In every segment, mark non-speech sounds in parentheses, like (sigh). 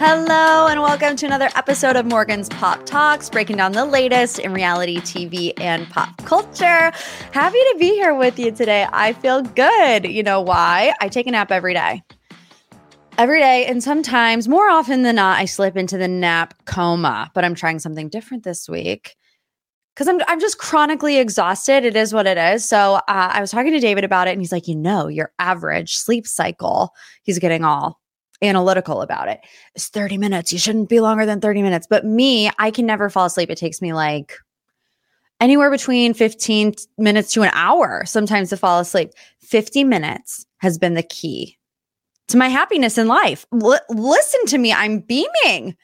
Hello, and welcome to another episode of Morgan's Pop Talks, breaking down the latest in reality TV and pop culture. Happy to be here with you today. I feel good. You know why? I take a nap every day. Every day, and sometimes more often than not, I slip into the nap coma, but I'm trying something different this week because I'm, I'm just chronically exhausted. It is what it is. So uh, I was talking to David about it, and he's like, you know, your average sleep cycle, he's getting all analytical about it. It's 30 minutes. You shouldn't be longer than 30 minutes. But me, I can never fall asleep. It takes me like anywhere between 15 minutes to an hour sometimes to fall asleep. 50 minutes has been the key to my happiness in life. L- listen to me. I'm beaming.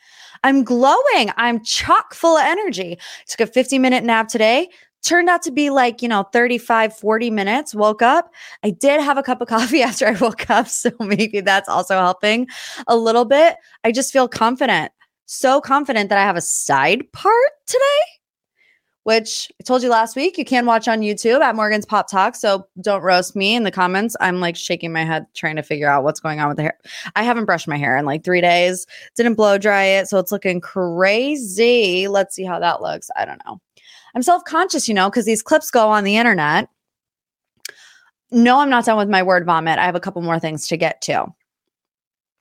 I'm glowing. I'm chock full of energy. Took a 50 minute nap today turned out to be like, you know, 35, 40 minutes. Woke up. I did have a cup of (laughs) coffee after I woke up. So maybe that's also helping a little bit. I just feel confident, so confident that I have a side part today, which I told you last week you can watch on YouTube at Morgan's Pop Talk. So don't roast me in the comments. I'm like shaking my head trying to figure out what's going on with the hair. I haven't brushed my hair in like three days, didn't blow dry it. So it's looking crazy. Let's see how that looks. I don't know. I'm self conscious, you know, because these clips go on the internet. No, I'm not done with my word vomit. I have a couple more things to get to.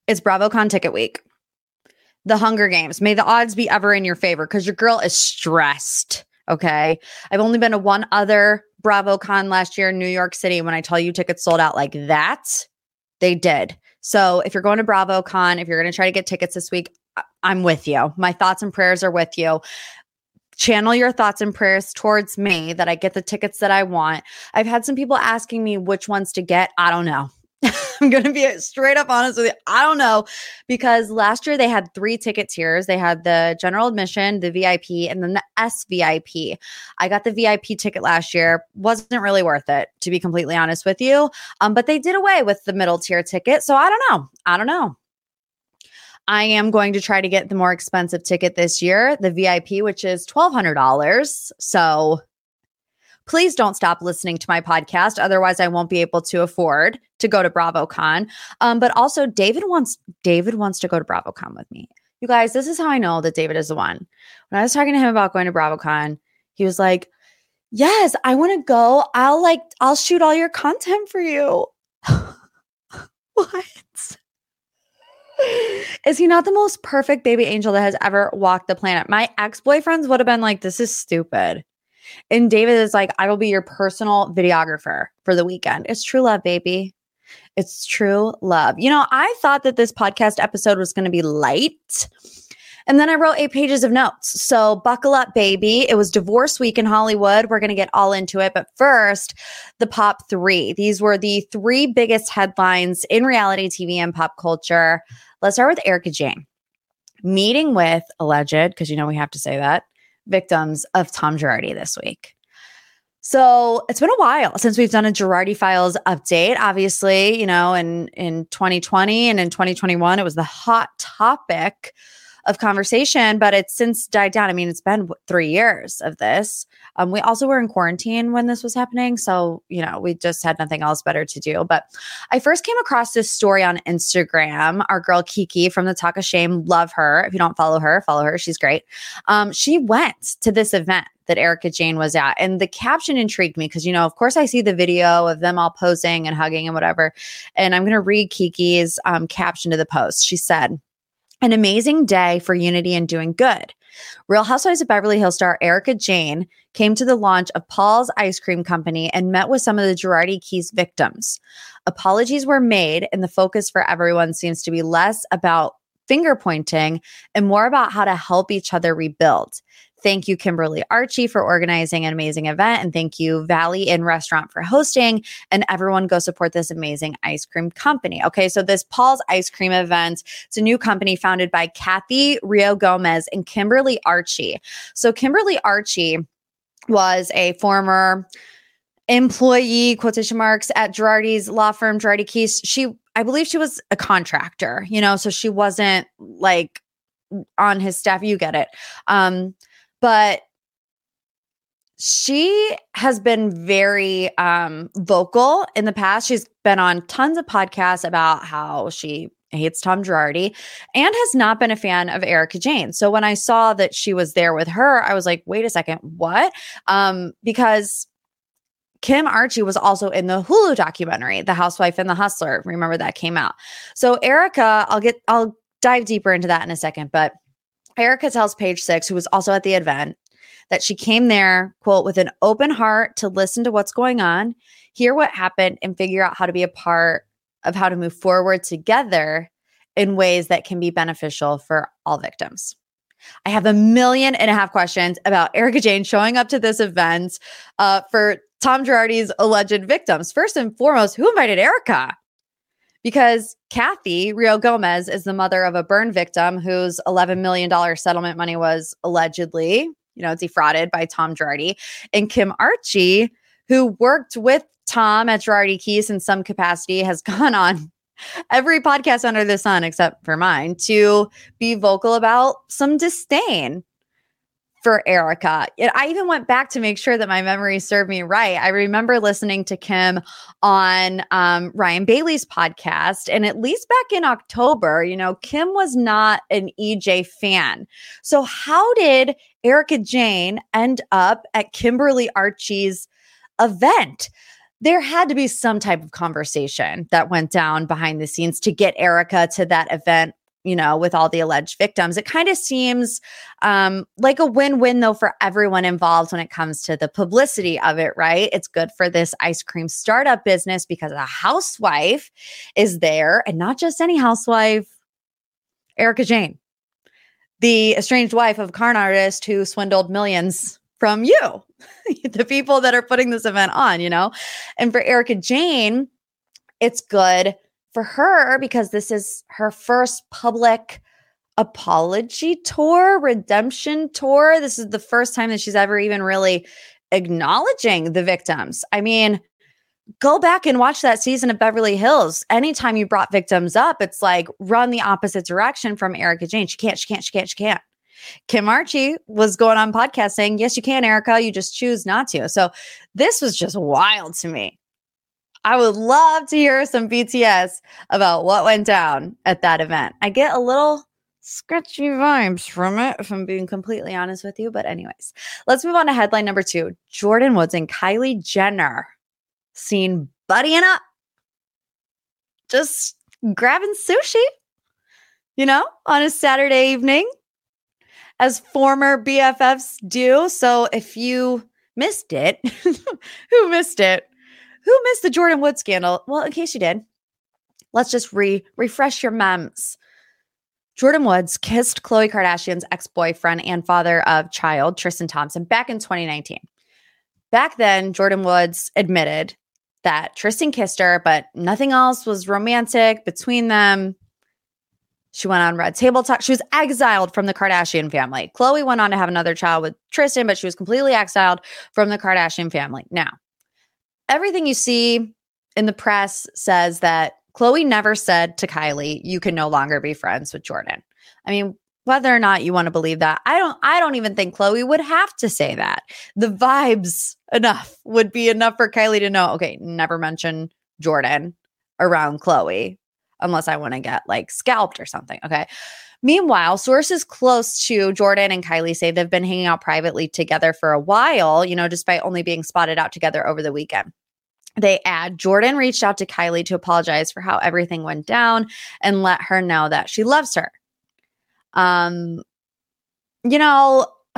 It's BravoCon ticket week. The Hunger Games. May the odds be ever in your favor because your girl is stressed. Okay. I've only been to one other BravoCon last year in New York City. When I tell you tickets sold out like that, they did. So if you're going to BravoCon, if you're going to try to get tickets this week, I'm with you. My thoughts and prayers are with you channel your thoughts and prayers towards me that I get the tickets that I want. I've had some people asking me which ones to get. I don't know. (laughs) I'm going to be straight up honest with you. I don't know because last year they had three ticket tiers. They had the general admission, the VIP, and then the SVIP. I got the VIP ticket last year. Wasn't really worth it, to be completely honest with you. Um, but they did away with the middle tier ticket. So I don't know. I don't know. I am going to try to get the more expensive ticket this year, the VIP, which is $1,200. So please don't stop listening to my podcast. Otherwise, I won't be able to afford to go to BravoCon. Um, but also, David wants David wants to go to BravoCon with me. You guys, this is how I know that David is the one. When I was talking to him about going to BravoCon, he was like, "Yes, I want to go. I'll like I'll shoot all your content for you." (laughs) what? (laughs) Is he not the most perfect baby angel that has ever walked the planet? My ex boyfriends would have been like, this is stupid. And David is like, I will be your personal videographer for the weekend. It's true love, baby. It's true love. You know, I thought that this podcast episode was going to be light. And then I wrote eight pages of notes. So buckle up, baby. It was divorce week in Hollywood. We're going to get all into it. But first, the pop three. These were the three biggest headlines in reality TV and pop culture. Let's start with Erika Jayne. Meeting with alleged, because you know we have to say that, victims of Tom Girardi this week. So it's been a while since we've done a Girardi Files update. Obviously, you know, in in 2020 and in 2021, it was the hot topic of conversation, but it's since died down. I mean, it's been three years of this. Um, we also were in quarantine when this was happening. So, you know, we just had nothing else better to do. But I first came across this story on Instagram. Our girl Kiki from the Talk of Shame, love her. If you don't follow her, follow her. She's great. Um, she went to this event that Erika Jayne was at. And the caption intrigued me because, you know, of course, I see the video of them all posing and hugging and whatever. And I'm going to read Kiki's um, caption to the post. She said, an amazing day for unity and doing good. Real Housewives of Beverly Hills star Erika Jayne came to the launch of Paul's Ice Cream Company and met with some of the Girardi Keese victims. Apologies were made, and the focus for everyone seems to be less about finger pointing and more about how to help each other rebuild. Thank you, Kimberly Archie, for organizing an amazing event. And thank you, Valley Inn Restaurant, for hosting. And everyone go support this amazing ice cream company. Okay, so this Paul's Ice Cream event, it's a new company founded by Kathy Rio Gomez and Kimberly Archie. So, Kimberly Archie was a former employee quotation marks at Girardi's law firm Girardi Keese. She I believe she was a contractor, you know, so she wasn't like on his staff. You get it. Um, but she has been very um, vocal in the past. She's been on tons of podcasts about how she hates Tom Girardi and has not been a fan of Erika Jayne. So when I saw that she was there with her, I was like, wait a second, what? Um, because Kim Archie was also in the Hulu documentary, The Housewife and the Hustler. Remember that came out. So Erika, I'll get I'll dive deeper into that in a second, but Erika tells Page Six, who was also at the event, that she came there, quote, with an open heart to listen to what's going on, hear what happened, and figure out how to be a part of how to move forward together in ways that can be beneficial for all victims. I have a million and a half questions about Erika Jayne showing up to this event uh, for Tom Girardi's alleged victims. First and foremost, who invited Erika? Because Kathy Rio Gomez is the mother of a burn victim whose $11 million settlement money was allegedly, you know, defrauded by Tom Girardi. And Kim Archie, who worked with Tom at Girardi Keese in some capacity, has (laughs) gone on every podcast under the sun except for mine to be vocal about some disdain for Erika. I even went back to make sure that my memory served me right. I remember listening to Kim on um, Ryan Bailey's podcast, and at least back in October, you know, Kim was not an EJ fan. So, how did Erika Jayne end up at Kimberly Archie's event? there had to be some type of conversation that went down behind the scenes to get Erika to that event you know, with all the alleged victims. It kind of seems um, like a win win, though, for everyone involved when it comes to the publicity of it, right? It's good for this ice cream startup business because a housewife is there and not just any housewife, Erika Jayne, the estranged wife of a con artist who swindled millions from you, (laughs) the people that are putting this event on, you know? And for Erika Jayne, it's good for her because this is her first public apology tour, redemption tour. This is the first time that she's ever even really acknowledging the victims. I mean, go back and watch that season of Beverly Hills. Anytime you brought victims up, it's like run the opposite direction from Erika Jayne. She can't, she can't, she can't, she can't. Kim Archie was going on podcast saying, Yes, you can, Erika. You just choose not to. So this was just wild to me. I would love to hear some BTS about what went down at that event. I get a little scratchy vibes from it, if I'm being completely honest with you. But, anyways, let's move on to headline number two Jordyn Woods and Kylie Jenner seen buddying up, just grabbing sushi, you know, on a Saturday evening, as former BFFs do. So, if you missed it, (laughs) who missed it? Who missed the Jordyn Wood scandal? Well, in case you did, let's just re refresh your mems. Jordyn Woods kissed Khloe Kardashian's ex boyfriend and father of child, Tristan Thompson, back in 2019. Back then, Jordyn Woods admitted that Tristan kissed her, but nothing else was romantic between them. She went on Red Table Talk. She was exiled from the Kardashian family. Khloe went on to have another child with Tristan, but she was completely exiled from the Kardashian family. Now, everything you see in the press says that Khloe never said to Kylie, you can no longer be friends with Jordyn." I mean, whether or not you want to believe that, I don't I don't even think Khloe would have to say that. The vibes enough would be enough for Kylie to know, okay, never mention Jordyn around Khloe unless I want to get like scalped or something. Okay. Meanwhile, sources close to Jordyn and Kylie say they've been hanging out privately together for a while, you know, despite only being spotted out together over the weekend. They add Jordyn reached out to Kylie to apologize for how everything went down and let her know that she loves her. Um, you know, (sighs)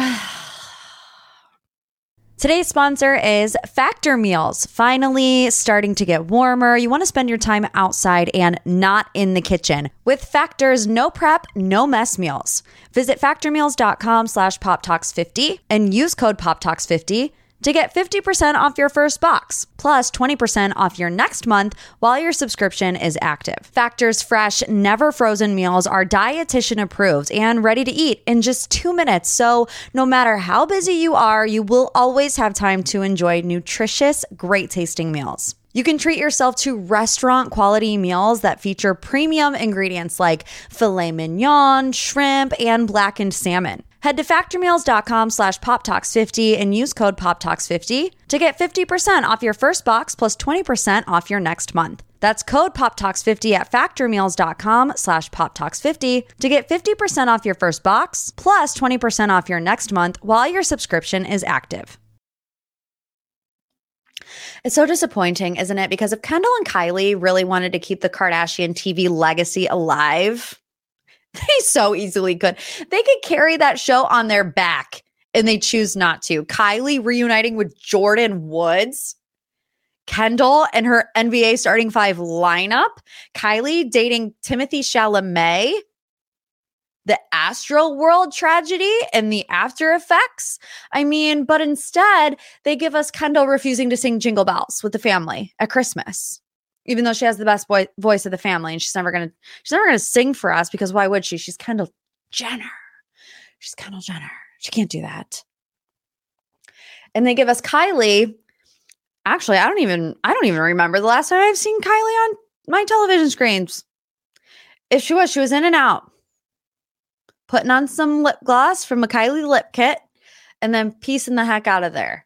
Today's sponsor is Factor Meals. Finally, starting to get warmer. You want to spend your time outside and not in the kitchen with Factor's no prep, no mess meals. Visit factormeals.com slash poptalks50 and use code poptalks50 to get 50% off your first box, plus 20% off your next month while your subscription is active. Factor's fresh, never frozen meals are dietitian approved and ready to eat in just two minutes. So, no matter how busy you are, you will always have time to enjoy nutritious, great tasting meals. You can treat yourself to restaurant quality meals that feature premium ingredients like filet mignon, shrimp, and blackened salmon. Head to factormeals.com slash poptalks50 and use code poptalks50 to get 50% off your first box plus 20% off your next month. That's code poptalks50 at factormeals.com slash poptalks50 to get 50% off your first box plus 20% off your next month while your subscription is active. It's so disappointing, isn't it? Because if Kendall and Kylie really wanted to keep the Kardashian TV legacy alive, (laughs) They so easily could. They could carry that show on their back and they choose not to. Kylie reuniting with Jordyn Woods. Kendall and her NBA starting five lineup. Kylie dating Timothée Chalamet. The Astroworld tragedy and the after effects. I mean, but instead, they give us Kendall refusing to sing Jingle Bells with the family at Christmas even though she has the best boy- voice of the family and she's never gonna she's never gonna sing for us because why would she? She's kendall jenner. She's kendall jenner. She can't do that. And they give us kylie. Actually i don't even i don't even remember the last time i've seen kylie on my television screens. If she was she was in and out. Putting on some lip gloss from a kylie lip kit and then piecing the heck out of there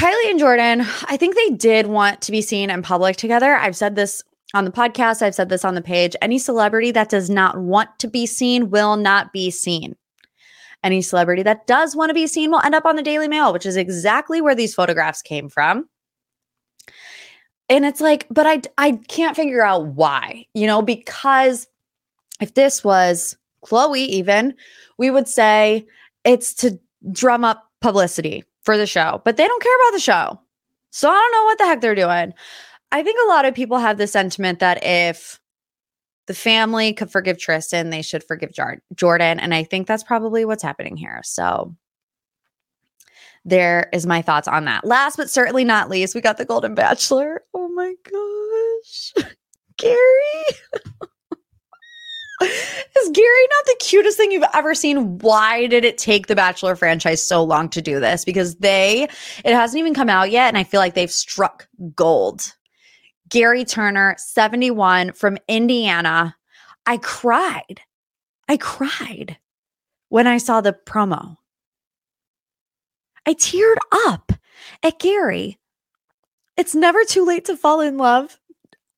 Kylie and Jordyn, I think they did want to be seen in public together. I've said this on the podcast, I've said this on the page. Any celebrity that does not want to be seen will not be seen. Any celebrity that does want to be seen will end up on the Daily Mail, which is exactly where these photographs came from. And it's like, but I I can't figure out why. You know, because if this was Khloe even, we would say it's to drum up publicity for the show, but they don't care about the show. So I don't know what the heck they're doing. I think a lot of people have the sentiment that if the family could forgive Tristan, they should forgive Jordyn. And I think that's probably what's happening here. So there is my thoughts on that. Last but certainly not least, we got the Golden Bachelor. Oh my gosh. (laughs) Gary. (laughs) Is Gary not the cutest thing you've ever seen? Why did it take the Bachelor franchise so long to do this? Because they, it hasn't even come out yet, and I feel like they've struck gold. Gary Turner, 71 from Indiana. I cried. I cried when I saw the promo. I teared up at Gary. It's never too late to fall in love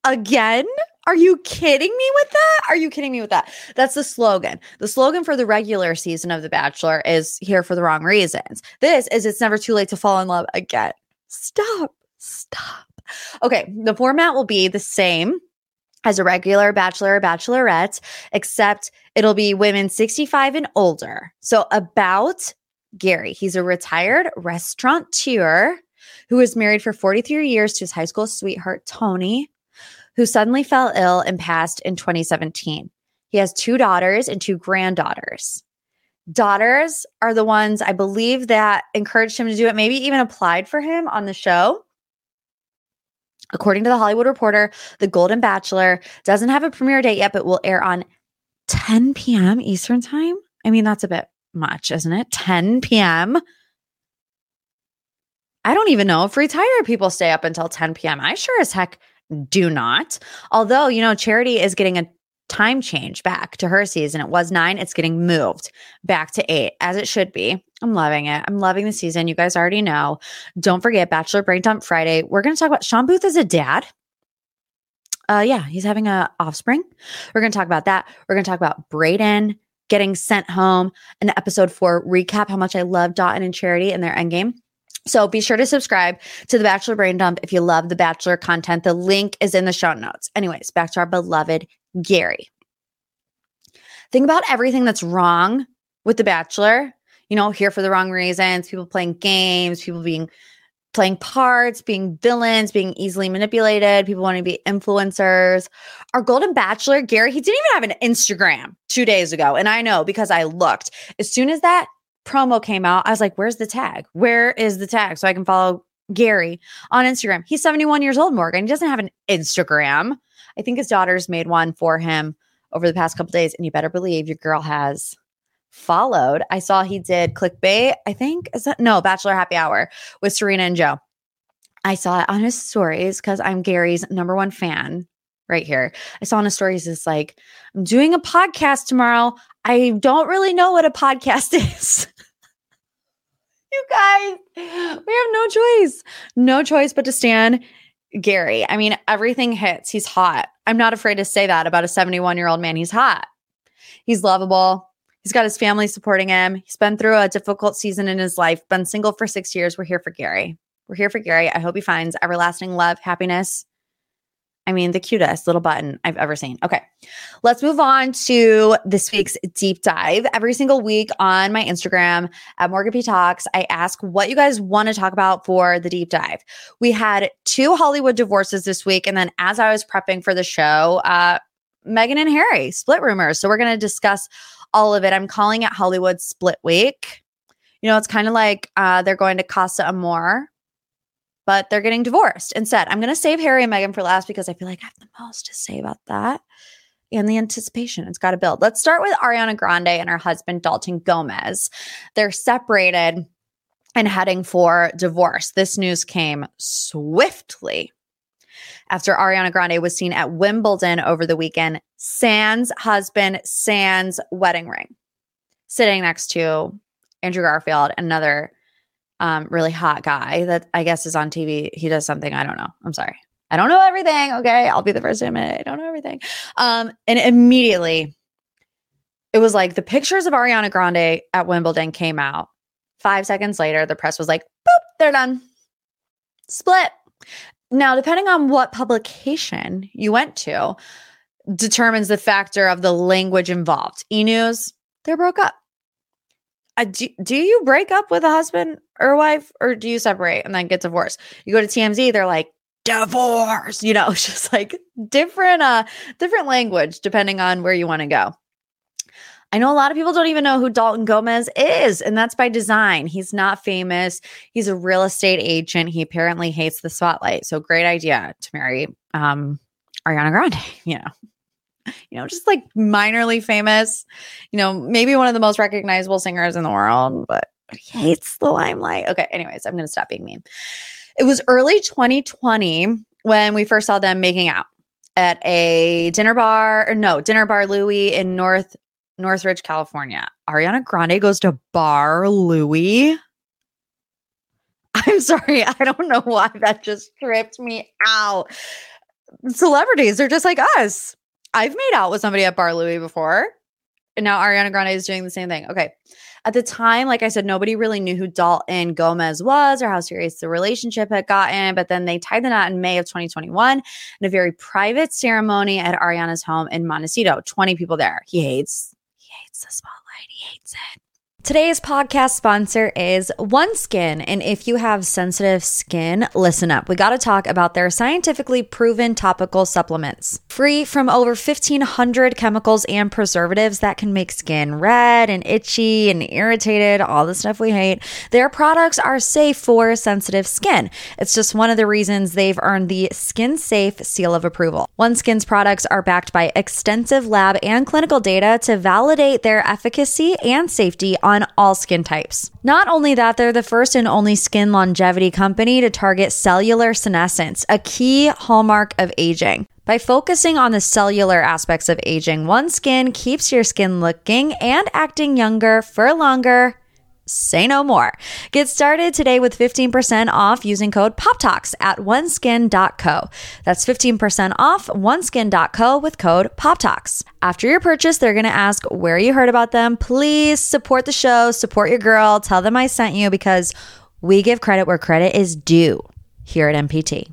again. Are you kidding me with that? Are you kidding me with that? That's the slogan. The slogan for the regular season of The Bachelor is here for the wrong reasons. This is it's never too late to fall in love again. Stop. Stop. Okay, the format will be the same as a regular bachelor or bachelorette, except it'll be women 65 and older. So, about Gary, he's a retired restaurateur who was married for 43 years to his high school sweetheart, Toni who suddenly fell ill and passed in 2017. He has two daughters and two granddaughters. Daughters are the ones I believe that encouraged him to do it, maybe even applied for him on the show. According to the Hollywood Reporter, The Golden Bachelor doesn't have a premiere date yet, but will air on 10 p.m. Eastern Time. I mean, that's a bit much, isn't it? 10 p.m. I don't even know if retired people stay up until 10 p.m. I sure as heck do not. Although, you know, Charity is getting a time change back to her season. It was nine, it's getting moved back to eight, as it should be. I'm loving it. I'm loving the season. You guys already know. Don't forget Bachelor Brain Dump Friday. We're going to talk about Shawn Booth as a dad. Uh, yeah, he's having a offspring. We're going to talk about that. We're going to talk about Brayden getting sent home. An episode four recap how much I love Dotun and Charity and their endgame. So be sure to subscribe to the Bachelor Brain Dump if you love the Bachelor content. The link is in the show notes. Anyways, back to our beloved Gary. Think about everything that's wrong with The Bachelor, you know, here for the wrong reasons, people playing games, people being playing parts, being villains, being easily manipulated, people wanting to be influencers. Our Golden Bachelor, Gary, he didn't even have an Instagram two days ago. And I know because I looked. As soon as that promo came out, I was like, where's the tag? Where is the tag? So I can follow Gary on Instagram. He's 71 years old, Morgan. He doesn't have an Instagram. I think his daughter's made one for him over the past couple days. And you better believe your girl has followed. I saw he did clickbait, I think. Is that no Bachelor Happy Hour with Serena and Joe. I saw it on his stories because I'm Gary's number one fan right here. I saw on his stories it's like, I'm doing a podcast tomorrow. I don't really know what a podcast (laughs) is. you guys, we have no choice. No choice but to stand Gary. I mean, everything hits. He's hot. I'm not afraid to say that about a 71 year old man. He's hot. He's lovable. He's got his family supporting him. He's been through a difficult season in his life, been single for six years. We're here for Gary. We're here for Gary. I hope he finds everlasting love, happiness. I mean, the cutest little button I've ever seen. Okay, let's move on to this week's deep dive. Every single week on my Instagram at Morgan P Talks, I ask what you guys want to talk about for the deep dive. We had two Hollywood divorces this week. And then as I was prepping for the show, uh, Meghan and Harry split rumors. So we're going to discuss all of it. I'm calling it Hollywood Split Week. You know, it's kind of like uh, they're going to Casa Amor, but they're getting divorced instead. I'm going to save Harry and Meghan for last because I feel like I have the most to say about that and the anticipation it's got to build. Let's start with Ariana Grande and her husband, Dalton Gomez. They're separated and heading for divorce. This news came swiftly after Ariana Grande was seen at Wimbledon over the weekend, Sans husband, Sans wedding ring, sitting next to Andrew Garfield, another um, really hot guy that I guess is on TV. He does something I don't know. I'm sorry. I don't know everything. Okay. I'll be the first to admit I don't know everything. Um, and immediately it was like the pictures of Ariana Grande at Wimbledon came out. Five seconds later, the press was like, boop, they're done. Split. Now, depending on what publication you went to, determines the factor of the language involved. E News, they're broke up. Do, do you break up with a husband or wife, or do you separate and then get divorced? You go to TMZ, they're like, divorce, you know, it's (laughs) just like different, uh, different language depending on where you want to go. I know a lot of people don't even know who Dalton Gomez is, and that's by design. He's not famous. He's a real estate agent. He apparently hates the spotlight. So great idea to marry um, Ariana Grande, (laughs) you know. You know, just like minorly famous, you know, maybe one of the most recognizable singers in the world, but he hates the limelight. Okay, anyways, I'm going to stop being mean. It was early 2020 when we first saw them making out at a dinner bar, or no, dinner bar Louie in North Northridge, California. Ariana Grande goes to Bar Louie. I'm sorry, (laughs) I don't know why that just tripped me out. Celebrities are just like us. I've made out with somebody at Bar Louie before. And now Ariana Grande is doing the same thing. Okay. At the time, like I said, nobody really knew who Dalton Gomez was or how serious the relationship had gotten. But then they tied the knot in May of 2021 in a very private ceremony at Ariana's home in Montecito. 20 people there. He hates he hates the spotlight. He hates it. Today's podcast sponsor is OneSkin. And if you have sensitive skin, listen up. We got to talk about their scientifically proven topical supplements. Free from over 1,500 chemicals and preservatives that can make skin red and itchy and irritated, all the stuff we hate. Their products are safe for sensitive skin. It's just one of the reasons they've earned the Skin Safe seal of approval. OneSkin's products are backed by extensive lab and clinical data to validate their efficacy and safety on on all skin types. Not only that, they're the first and only skin longevity company to target cellular senescence, a key hallmark of aging. By focusing on the cellular aspects of aging, OneSkin keeps your skin looking and acting younger for longer say no more. Get started today with 15% off using code POPTALKS at oneskin.co. That's 15% off oneskin.co with code POPTALKS. After your purchase, they're going to ask where you heard about them. Please support the show, support your girl, tell them I sent you because we give credit where credit is due here at MPT.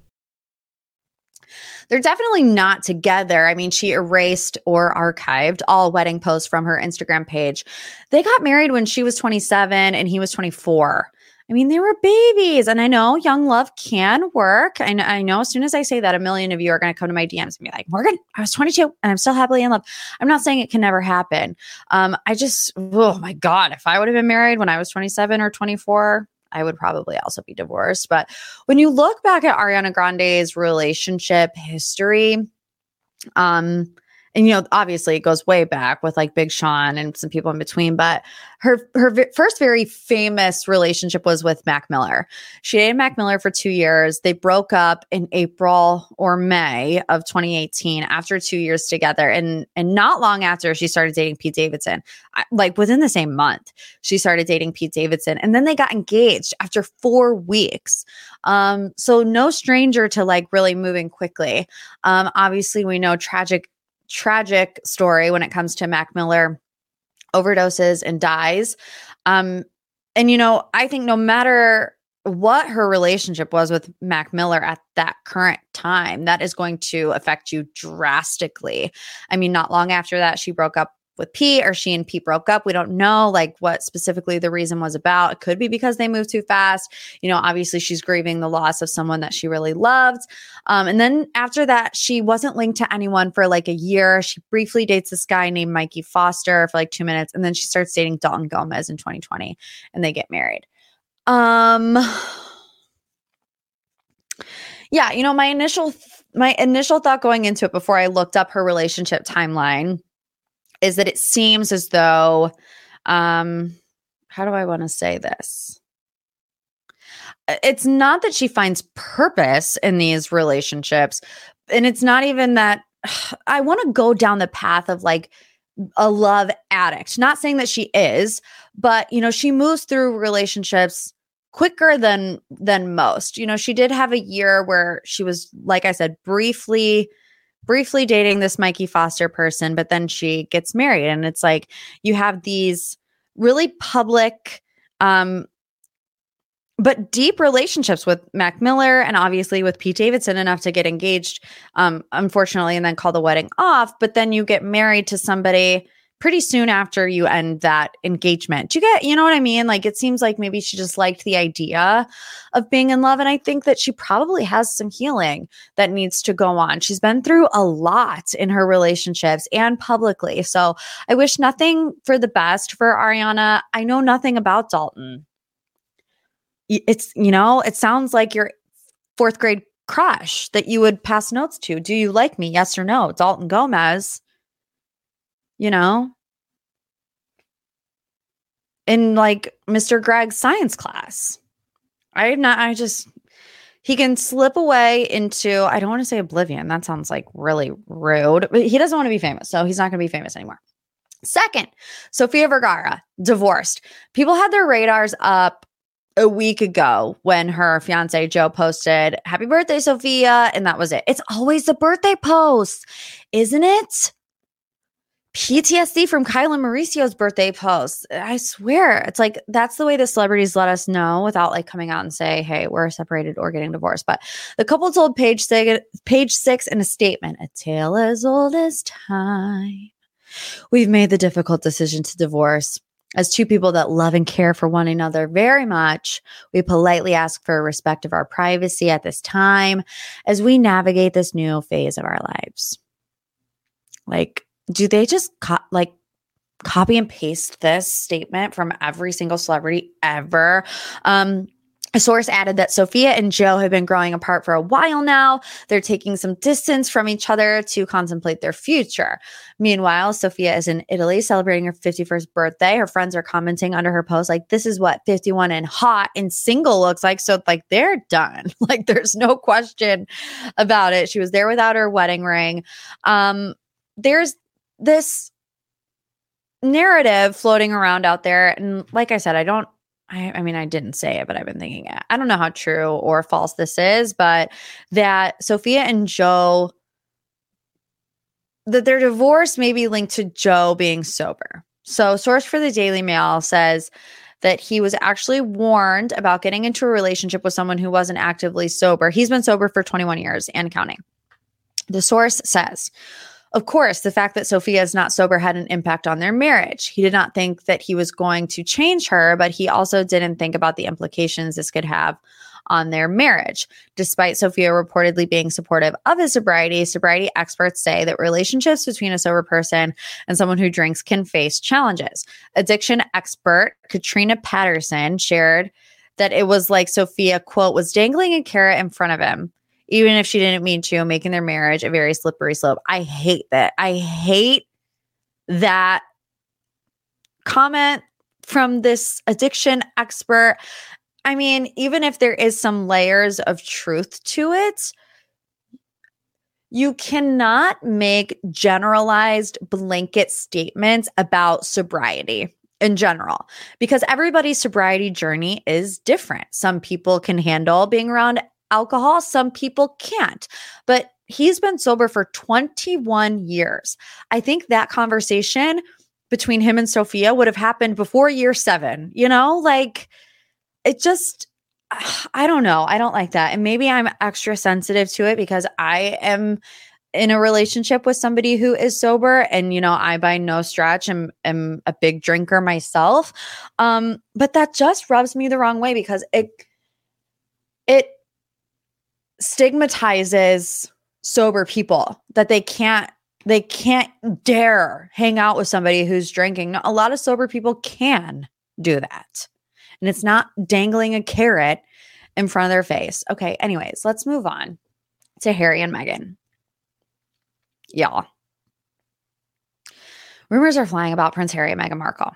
They're definitely not together. I mean, she erased or archived all wedding posts from her Instagram page. They got married when she was 27 and he was 24. I mean, they were babies. And I know young love can work. I know, I know as soon as I say that, a million of you are going to come to my DMs and be like, Morgan, I was 22 and I'm still happily in love. I'm not saying it can never happen. Um, I just, oh my God, if I would have been married when I was 27 or 24, I would probably also be divorced. But when you look back at Ariana Grande's relationship history, um, and you know obviously it goes way back with like big sean and some people in between but her her v- first very famous relationship was with mac miller. She dated mac miller for two years. They broke up in april or may of 2018 after two years together and and not long after she started dating pete davidson. Like within the same month she started dating pete davidson and then they got engaged after four weeks. Um so no stranger to like really moving quickly. Um obviously we know tragic tragic story when it comes to Mac Miller overdoses and dies. Um, and, you know, I think no matter what her relationship was with Mac Miller at that current time, that is going to affect you drastically. I mean, not long after that, she broke up with Pete or she and Pete broke up. We don't know like what specifically the reason was about. It could be because they moved too fast. You know, obviously she's grieving the loss of someone that she really loved. Um, and then after that, she wasn't linked to anyone for like a year. She briefly dates this guy named Mikey Foster for like two minutes. And then she starts dating Dalton Gomez in 2020 and they get married. Um, yeah, you know, my initial my initial thought going into it before I looked up her relationship timeline is that it seems as though um how do I want to say this? It's not that she finds purpose in these relationships and it's not even that (sighs) I want to go down the path of like a love addict. Not saying that she is, but you know, she moves through relationships quicker than than most. You know, she did have a year where she was like I said briefly briefly dating this Mikey Foster person, but then she gets married. And it's like you have these really public, um, but deep relationships with Mac Miller and obviously with Pete Davidson enough to get engaged, um, unfortunately, and then call the wedding off. But then you get married to somebody pretty soon after you end that engagement. Do you get, you know what I mean? Like it seems like maybe she just liked the idea of being in love. And I think that she probably has some healing that needs to go on. She's been through a lot in her relationships and publicly. So I wish nothing for the best for Ariana. I know nothing about Dalton. It's, you know, it sounds like your fourth grade crush that you would pass notes to. Do you like me? Yes or no? Dalton Gomez you know? In like Mr. Greg's science class. I not I just he can slip away into I don't want to say oblivion. That sounds like really rude, but he doesn't want to be famous, so he's not going to be famous anymore. Second, Sofia Vergara divorced. People had their radars up a week ago when her fiance Joe posted happy birthday Sofia and that was it. It's always the birthday post, isn't it? PTSD from Kyle and Mauricio's birthday post. I swear, it's like that's the way the celebrities let us know without like coming out and say, "Hey, we're separated or getting divorced." But the couple told Page Six, Page Six in a statement, "A tale as old as time. We've made the difficult decision to divorce." As two people that love and care for one another very much, we politely ask for respect of our privacy at this time as we navigate this new phase of our lives. Like, do they just co- like copy and paste this statement from every single celebrity ever? Um, a source added that Sofia and Joe have been growing apart for a while now. They're taking some distance from each other to contemplate their future. Meanwhile, Sofia is in Italy celebrating her 51st birthday. Her friends are commenting under her post, like, this is what 51 and hot and single looks like. So, like, they're done. (laughs) like, there's no question about it. She was there without her wedding ring. Um, there's this narrative floating around out there. And like I said, I don't, I, I, mean, I didn't say it, but I've been thinking it. I don't know how true or false this is, but that Sofia and Joe, that their divorce may be linked to Joe being sober. So, source for the Daily Mail says that he was actually warned about getting into a relationship with someone who wasn't actively sober. He's been sober for 21 years and counting. The source says, of course, the fact that Sofia is not sober had an impact on their marriage. He did not think that he was going to change her, but he also didn't think about the implications this could have on their marriage. Despite Sofia reportedly being supportive of his sobriety, sobriety experts say that relationships between a sober person and someone who drinks can face challenges. Addiction expert Katrina Patterson shared that it was like Sofia, quote, was dangling a carrot in front of him even if she didn't mean to, making their marriage a very slippery slope. I hate that. I hate that comment from this addiction expert. I mean, even if there is some layers of truth to it, you cannot make generalized blanket statements about sobriety in general because everybody's sobriety journey is different. Some people can handle being around alcohol, some people can't. But he's been sober for 21 years. I think that conversation between him and Sofia would have happened before year seven, you know, like it just, (sighs) I don't know. I don't like that. And maybe I'm extra sensitive to it because I am in a relationship with somebody who is sober and you know i by no stretch am, am a big drinker myself um but that just rubs me the wrong way because it it stigmatizes sober people that they can't they can't dare hang out with somebody who's drinking. A lot of sober people can do that. And it's not dangling a carrot in front of their face. Okay, anyways, let's move on to Harry and Meghan. Y'all. Rumors are flying about Prince Harry and Meghan Markle.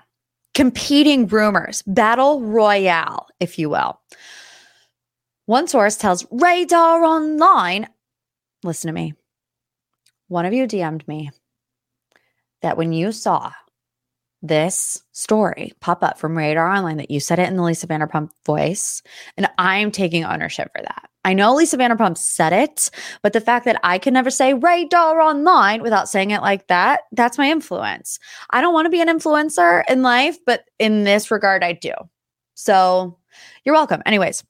Competing rumors, battle royale, if you will. One source tells Radar Online, listen to me. One of you DM'd me that when you saw this story pop up from Radar Online, that you said it in the Lisa Vanderpump voice, and I'm taking ownership for that. I know Lisa Vanderpump said it, but the fact that I can never say Radar Online without saying it like that, that's my influence. I don't want to be an influencer in life, but in this regard, I do. So you're welcome. Anyways,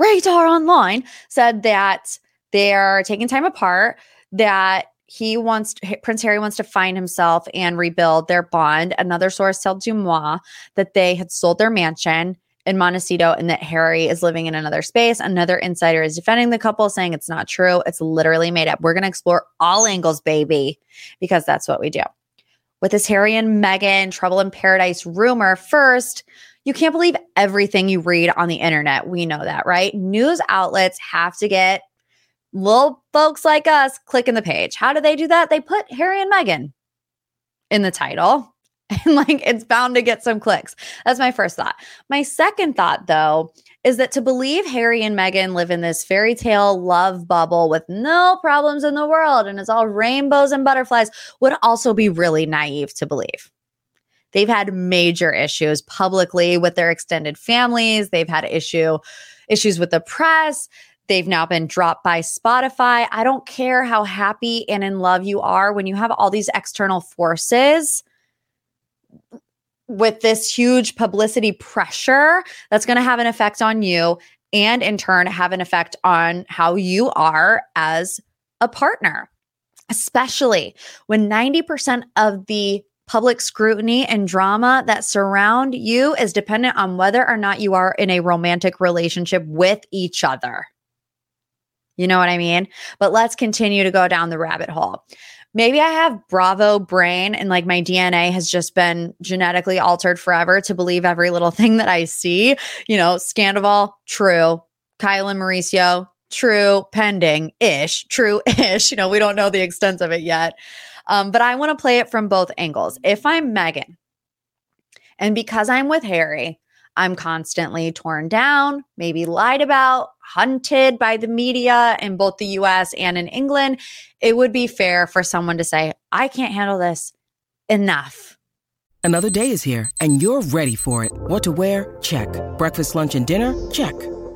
Radar Online said that they're taking time apart, that he wants Prince Harry wants to find himself and rebuild their bond. Another source told DeuxMoi that they had sold their mansion in Montecito and that Harry is living in another space. Another insider is defending the couple, saying it's not true. It's literally made up. We're going to explore all angles, baby, because that's what we do. With this Harry and Meghan trouble in paradise rumor, first, you can't believe everything you read on the internet. We know that, right? News outlets have to get little folks like us clicking the page. How do they do that? They put Harry and Meghan in the title. (laughs) And like it's bound to get some clicks. That's my first thought. My second thought, though, is that to believe Harry and Meghan live in this fairy tale love bubble with no problems in the world and it's all rainbows and butterflies would also be really naive to believe. They've had major issues publicly with their extended families. They've had issue issues with the press. They've now been dropped by Spotify. I don't care how happy and in love you are when you have all these external forces with this huge publicity pressure that's going to have an effect on you and in turn have an effect on how you are as a partner, especially when 90% of the public scrutiny and drama that surround you is dependent on whether or not you are in a romantic relationship with each other. You know what I mean? But let's continue to go down the rabbit hole. Maybe I have Bravo brain and like my DNA has just been genetically altered forever to believe every little (laughs) thing that I see. You know, Scandoval, true. Kyle and Mauricio, true. Pending ish, true (laughs) ish. You know, we don't know the extent of it yet. Um, but I want to play it from both angles. If I'm Meghan, and because I'm with Harry, I'm constantly torn down, maybe lied about, hunted by the media in both the US and in England. It would be fair for someone to say, I can't handle this enough. Another day is here and you're ready for it. What to wear? Check. Breakfast, lunch, and dinner? Check.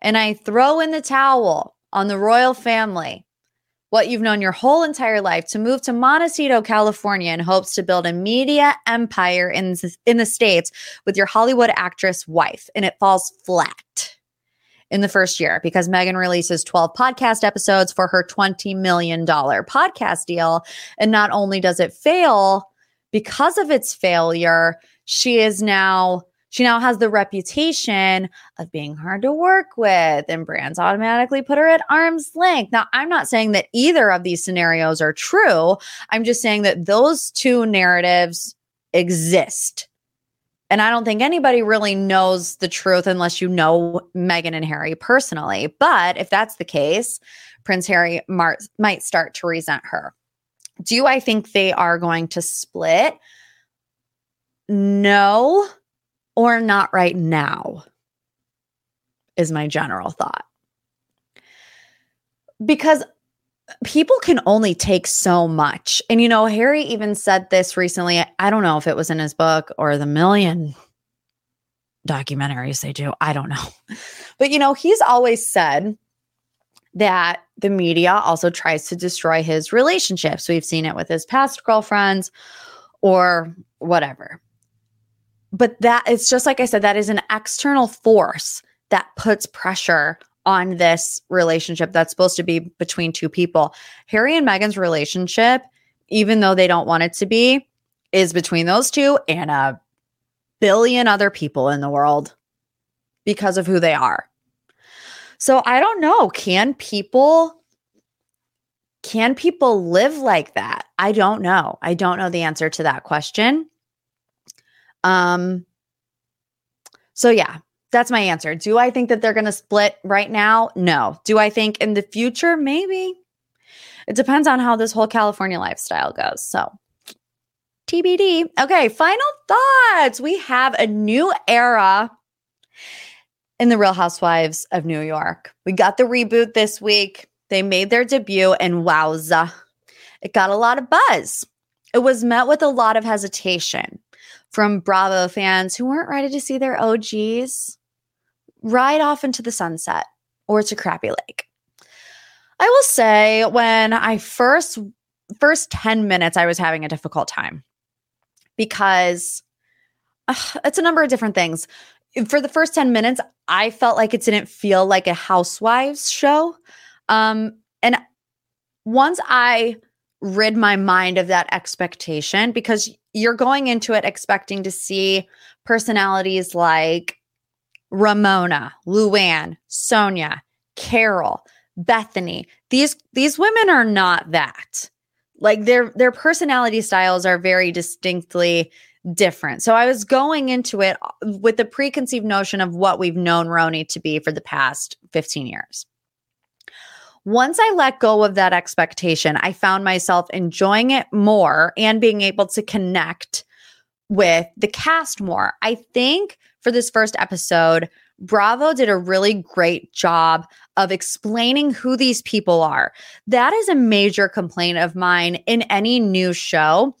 and I throw in the towel on the royal family, what you've known your whole entire life to move to Montecito, California in hopes to build a media empire in, in the States with your Hollywood actress wife, and it falls flat in the first year because Meghan releases 12 podcast episodes for her $20 million podcast deal. And not only does it fail, because of its failure, she is now she now has the reputation of being hard to work with, and brands automatically put her at arm's length. Now, I'm not saying that either of these scenarios are true. I'm just saying that those two narratives exist. And I don't think anybody really knows the truth unless you know Meghan and Harry personally. But if that's the case, Prince Harry mar- might start to resent her. Do I think they are going to split? No or not right now, is my general thought. Because people can only take so much. And, you know, Harry even said this recently. I don't know if it was in his book or the million documentaries they do. I don't know. (laughs) But, you know, he's always said that the media also tries to destroy his relationships. We've seen it with his past girlfriends or whatever but that it's just like I said, that is an external force that puts pressure on this relationship that's supposed to be between two people. Harry and Meghan's relationship, even though they don't want it to be, is between those two and a billion other people in the world because of who they are. So I don't know, can people can people live like that? I don't know. I don't know the answer to that question. Um, so yeah, that's my answer. Do I think that they're going to split right now? No. Do I think in the future? Maybe. It depends on how this whole California lifestyle goes. So TBD. Okay, final thoughts. We have a new era in the Real Housewives of New York. We got the reboot this week. They made their debut, and wowza, it got a lot of buzz. It was met with a lot of hesitation from Bravo fans who weren't ready to see their OGs ride off into the sunset or to Crappie Lake. I will say when I first first 10 minutes I was having a difficult time because it's a number of different things. For the first 10 minutes, I felt like it didn't feel like a housewives show. Um, and once I rid my mind of that expectation because you're going into it expecting to see personalities like Ramona, Luann, Sonja, Carole, Bethany. These these women are not that. Like their their personality styles are very distinctly different. So I was going into it with the preconceived notion of what we've known RHONY to be for the past 15 years. Once I let go of that expectation, I found myself enjoying it more and being able to connect with the cast more. I think for this first episode, Bravo did a really great job of explaining who these people are. That is a major complaint of mine in any new show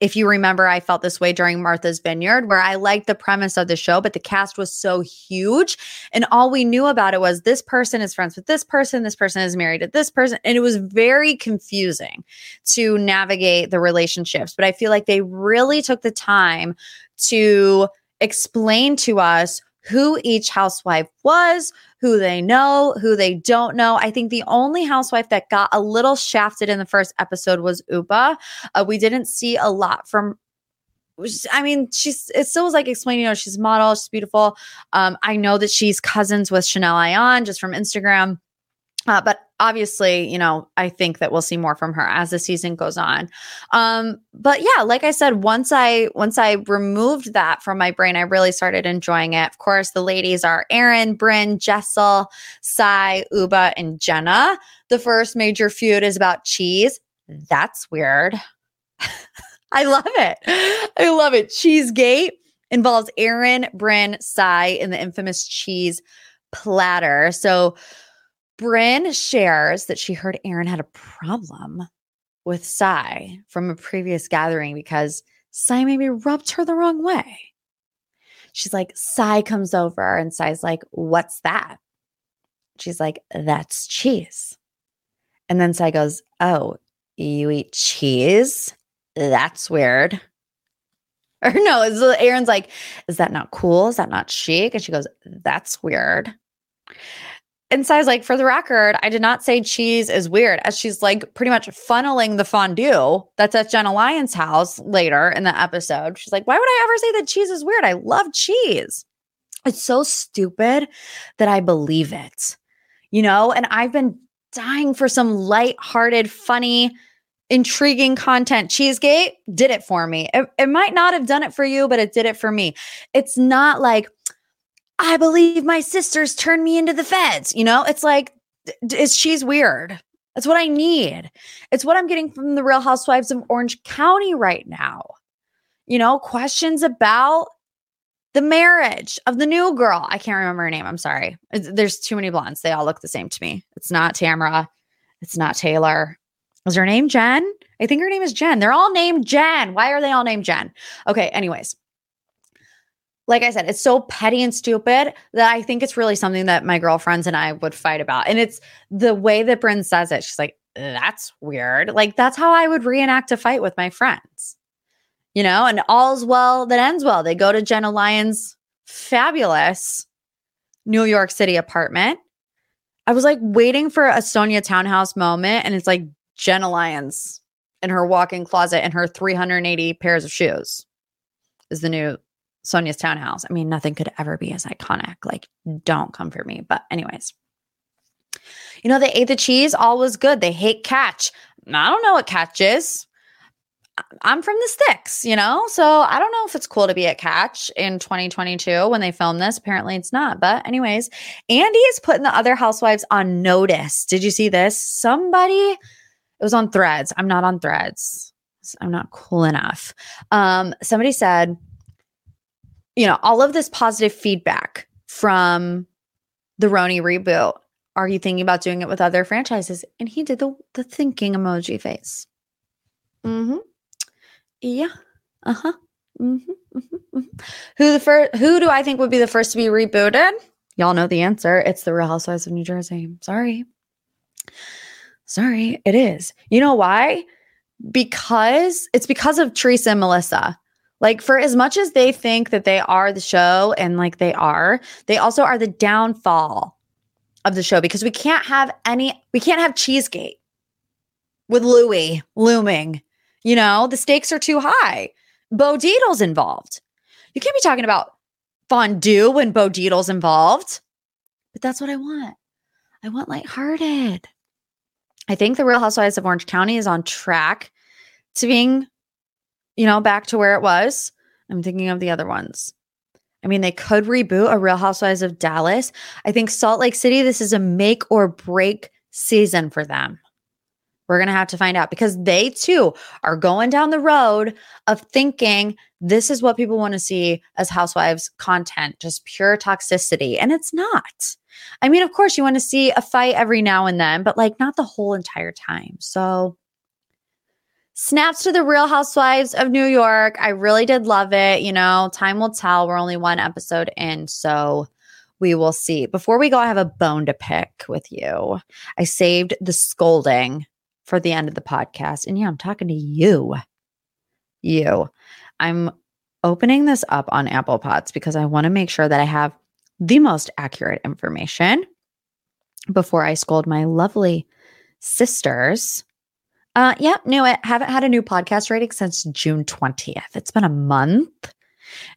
if you remember, I felt this way during Martha's Vineyard, where I liked the premise of the show, but the cast was so huge. And all we knew about it was this person is friends with this person, this person is married to this person. And it was very confusing to navigate the relationships. But I feel like they really took the time to explain to us who each housewife was, who they know, who they don't know. I think the only housewife that got a little shafted in the first episode was Ubah. Uh, we didn't see a lot from I mean, she's it still was like explaining, you know, she's a model, she's beautiful. Um, I know that she's cousins with Chanel Ayan just from Instagram. Uh, but obviously, you know, I think that we'll see more from her as the season goes on. Um, but yeah, like I said, once I once I removed that from my brain, I really started enjoying it. Of course, the ladies are Erin, Brynn, Jessel, Sai, Ubah, and Jenna. The first major feud is about cheese. That's weird. (laughs) I love it. I love it. Cheesegate involves Erin, Bryn, Sai, and the infamous cheese platter. So Brynn shares that she heard Erin had a problem with Sai from a previous gathering because Sai maybe rubbed her the wrong way. She's like, Sai comes over and Sai's like, What's that? She's like, That's cheese. And then Sai goes, Oh, you eat cheese? That's weird. (laughs) Or no, Erin's like, Is that not cool? Is that not chic? And she goes, That's weird. And Sai's like, for the record, I did not say cheese is weird, as she's like pretty much funneling the fondue that's at Jenna Lyons' house later in the episode. She's like, why would I ever say that cheese is weird? I love cheese. It's so stupid that I believe it, you know? And I've been dying for some light-hearted, funny, intriguing content. Cheesegate did it for me. It, it might not have done it for you, but it did it for me. It's not like, I believe my sisters turned me into the feds. You know, it's like, is she's weird. That's what I need. It's what I'm getting from the Real Housewives of Orange County right now. You know, questions about the marriage of the new girl. I can't remember her name. I'm sorry. There's too many blondes. They all look the same to me. It's not Tamra. It's not Taylor. Is her name Jen? I think her name is Jen. They're all named Jen. Why are they all named Jen? Okay, anyways like I said, it's so petty and stupid that I think it's really something that my girlfriends and I would fight about. And it's the way that Brynn says it. She's like, that's weird. Like, that's how I would reenact a fight with my friends, you know, and all's well that ends well. They go to Jenna Lyons' fabulous New York City apartment. I was like waiting for a Sonja townhouse moment, and it's like Jenna Lyons in her walk in closet and her 380 pairs of shoes is the new Sonja's townhouse. I mean, nothing could ever be as iconic. Like, don't come for me. But, anyways, you know, they ate the cheese, all was good. They hate catch. I don't know what catch is. I'm from the sticks, you know? So I don't know if it's cool to be at Catch in 2022 when they film this. Apparently it's not. But, anyways, Andy is putting the other housewives on notice. Did you see this? Somebody, it was on threads. I'm not on threads. I'm not cool enough. Um, somebody said, you know, all of this positive feedback from the RHONY reboot. Are you thinking about doing it with other franchises? And he did the the thinking emoji face. Mm-hmm. Yeah. Uh-huh. Mm-hmm, mm-hmm, mm-hmm. Who the first who do I think would be the first to be rebooted? Y'all know the answer. It's the Real Housewives of New Jersey. Sorry. Sorry, it is. You know why? Because it's because of Teresa and Melissa. Like, for as much as they think that they are the show, and like they are, they also are the downfall of the show because we can't have any, we can't have Cheesegate with Louis looming. You know, the stakes are too high. Bo Dietl's involved. You can't be talking about fondue when Bo Dietl's involved. But that's what I want. I want lighthearted. I think the Real Housewives of Orange County is on track to being you know, back to where it was. I'm thinking of the other ones. I mean, they could reboot a Real Housewives of Dallas. I think Salt Lake City, this is a make or break season for them. We're going to have to find out because they too are going down the road of thinking this is what people want to see as housewives content, just pure toxicity. And it's not. I mean, of course, you want to see a fight every now and then, but like not the whole entire time. So Snaps to the Real Housewives of New York. I really did love it. You know, time will tell. We're only one episode in, so we will see. Before we go, I have a bone to pick with you. I saved the scolding for the end of the podcast. And yeah, I'm talking to you. You. I'm opening this up on Apple Pods because I want to make sure that I have the most accurate information before I scold my lovely sisters uh, yep, knew it. Haven't had a new podcast rating since June 20th. It's been a month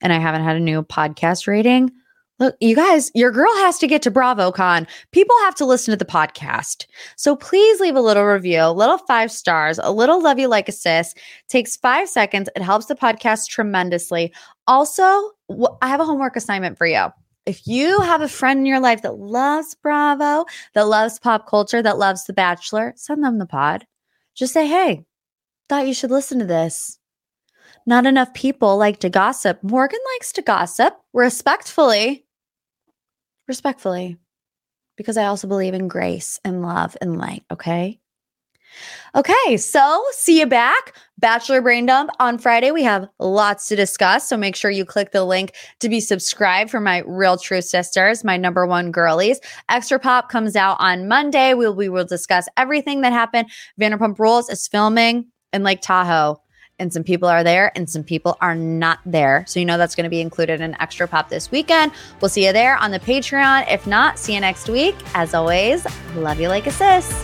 and I haven't had a new podcast rating. Look, you guys, your girl has to get to BravoCon. People have to listen to the podcast. So please leave a little review, a little five stars, a little love you like a sis. Takes five seconds. It helps the podcast tremendously. Also, I have a homework assignment for you. If you have a friend in your life that loves Bravo, that loves pop culture, that loves The Bachelor, send them the pod. Just say, hey, thought you should listen to this. Not enough people like to gossip. Morgan likes to gossip respectfully. respectfully, because I also believe in grace and love and light. Okay. Okay, so see you back. Bachelor Brain Dump on Friday. We have lots to discuss. So make sure you click the link to be subscribed for my real true sisters, my number one girlies. Extra Pop comes out on Monday. We'll, we will discuss everything that happened. Vanderpump Rules is filming in Lake Tahoe. And some people are there and some people are not there. So you know that's going to be included in Extra Pop this weekend. We'll see you there on the Patreon. If not, see you next week. As always, love you like a sis